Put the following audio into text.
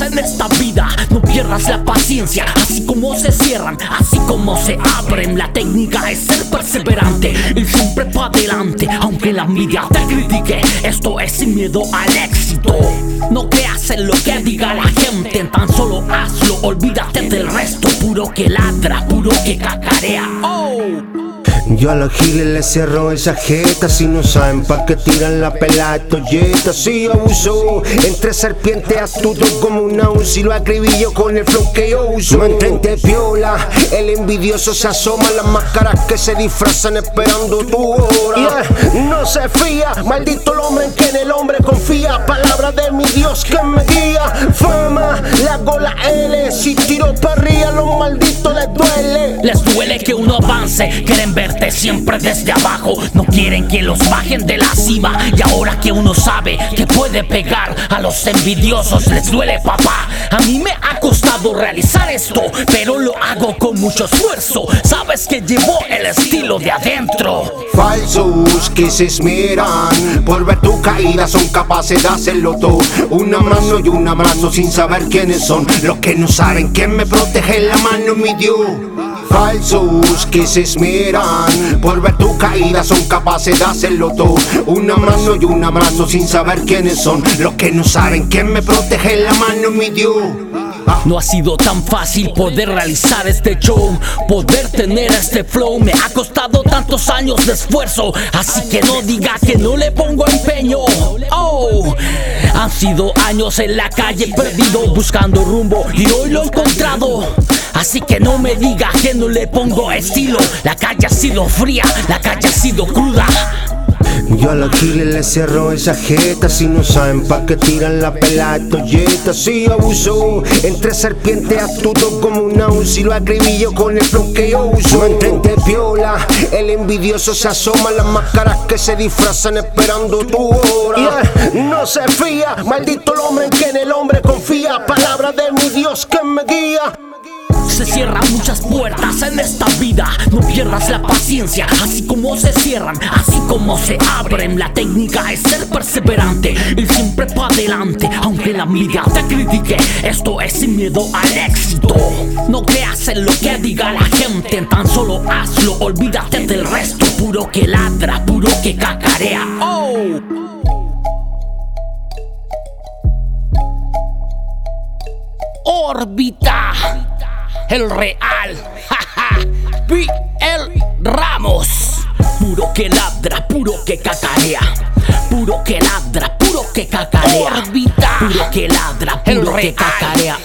en esta vida. No pierdas la paciencia, así como se cierran, así como se abren. La técnica es ser perseverante y siempre para adelante, aunque la envidia te critique. Esto es sin miedo al éxito. No creas en lo que diga la gente, tan solo hazlo, olvídate del resto. Puro que ladra, puro que cacarea. Oh. Yo a los giles les cierro esa jeta Si no saben pa' qué tiran la pela de Si yo uso entre serpiente astuto como una UCI Lo acribillo con el flow que yo uso. Mantente piola, el envidioso se asoma Las máscaras que se disfrazan esperando tu hora. No se fía, maldito el hombre en quien el hombre confía. Palabra de mi Dios que me guía. Fama, la gola L Si tiro parrilla los malditos les duele Les duele que uno avance, quieren verte siempre desde abajo. No quieren que los bajen de la cima. Y ahora que uno sabe que puede pegar a los envidiosos, les duele, papá. A mí me ha costado realizar esto, pero lo hago con mucho esfuerzo. Sabes que llevo el estilo de adentro. Falsos que se esmeran por ver tu caída, son capaces de hacerlo todo. Una mano y un abrazo sin saber quiénes son. Los que no saben quién me protege la mano, mi Dios. Falsos que se esmeran por ver tu caída son capaces de hacerlo todo. Una mano y un abrazo sin saber quiénes son. Los que no saben quién me protege la mano, mi Dios. No ha sido tan fácil poder realizar este show, poder tener este flow. Me ha costado tantos años de esfuerzo, así que no diga que no le pongo empeño. Oh, han sido años en la calle perdido, buscando rumbo y hoy lo he encontrado. Así que no me diga que no le pongo estilo. La calle ha sido fría, la calle ha sido cruda. Yo a los giles les cierro esa jeta. Si no saben pa' qué tiran la pela de Si yo uso entre serpiente astuto como una UCI Lo acribillo con el flow que yo uso. Mantente piola, el envidioso se asoma. Las máscaras que se disfrazan esperando tu hora. No se fía, maldito el hombre en quien el hombre confía. Palabra de mi Dios que me guía se cierran muchas puertas en esta vida. No pierdas la paciencia, así como se cierran, así como se abren. La técnica es ser perseverante y siempre para adelante, aunque la envidia te critique. Esto es sin miedo al éxito. No creas en lo que diga la gente, tan solo hazlo, olvídate del resto. Puro que ladra, puro que cacarea. Oh. órbita el real. el Ramos. Puro que ladra, puro que cacarea. Puro que ladra, puro que cacarea. Puro que ladra, puro que cacarea.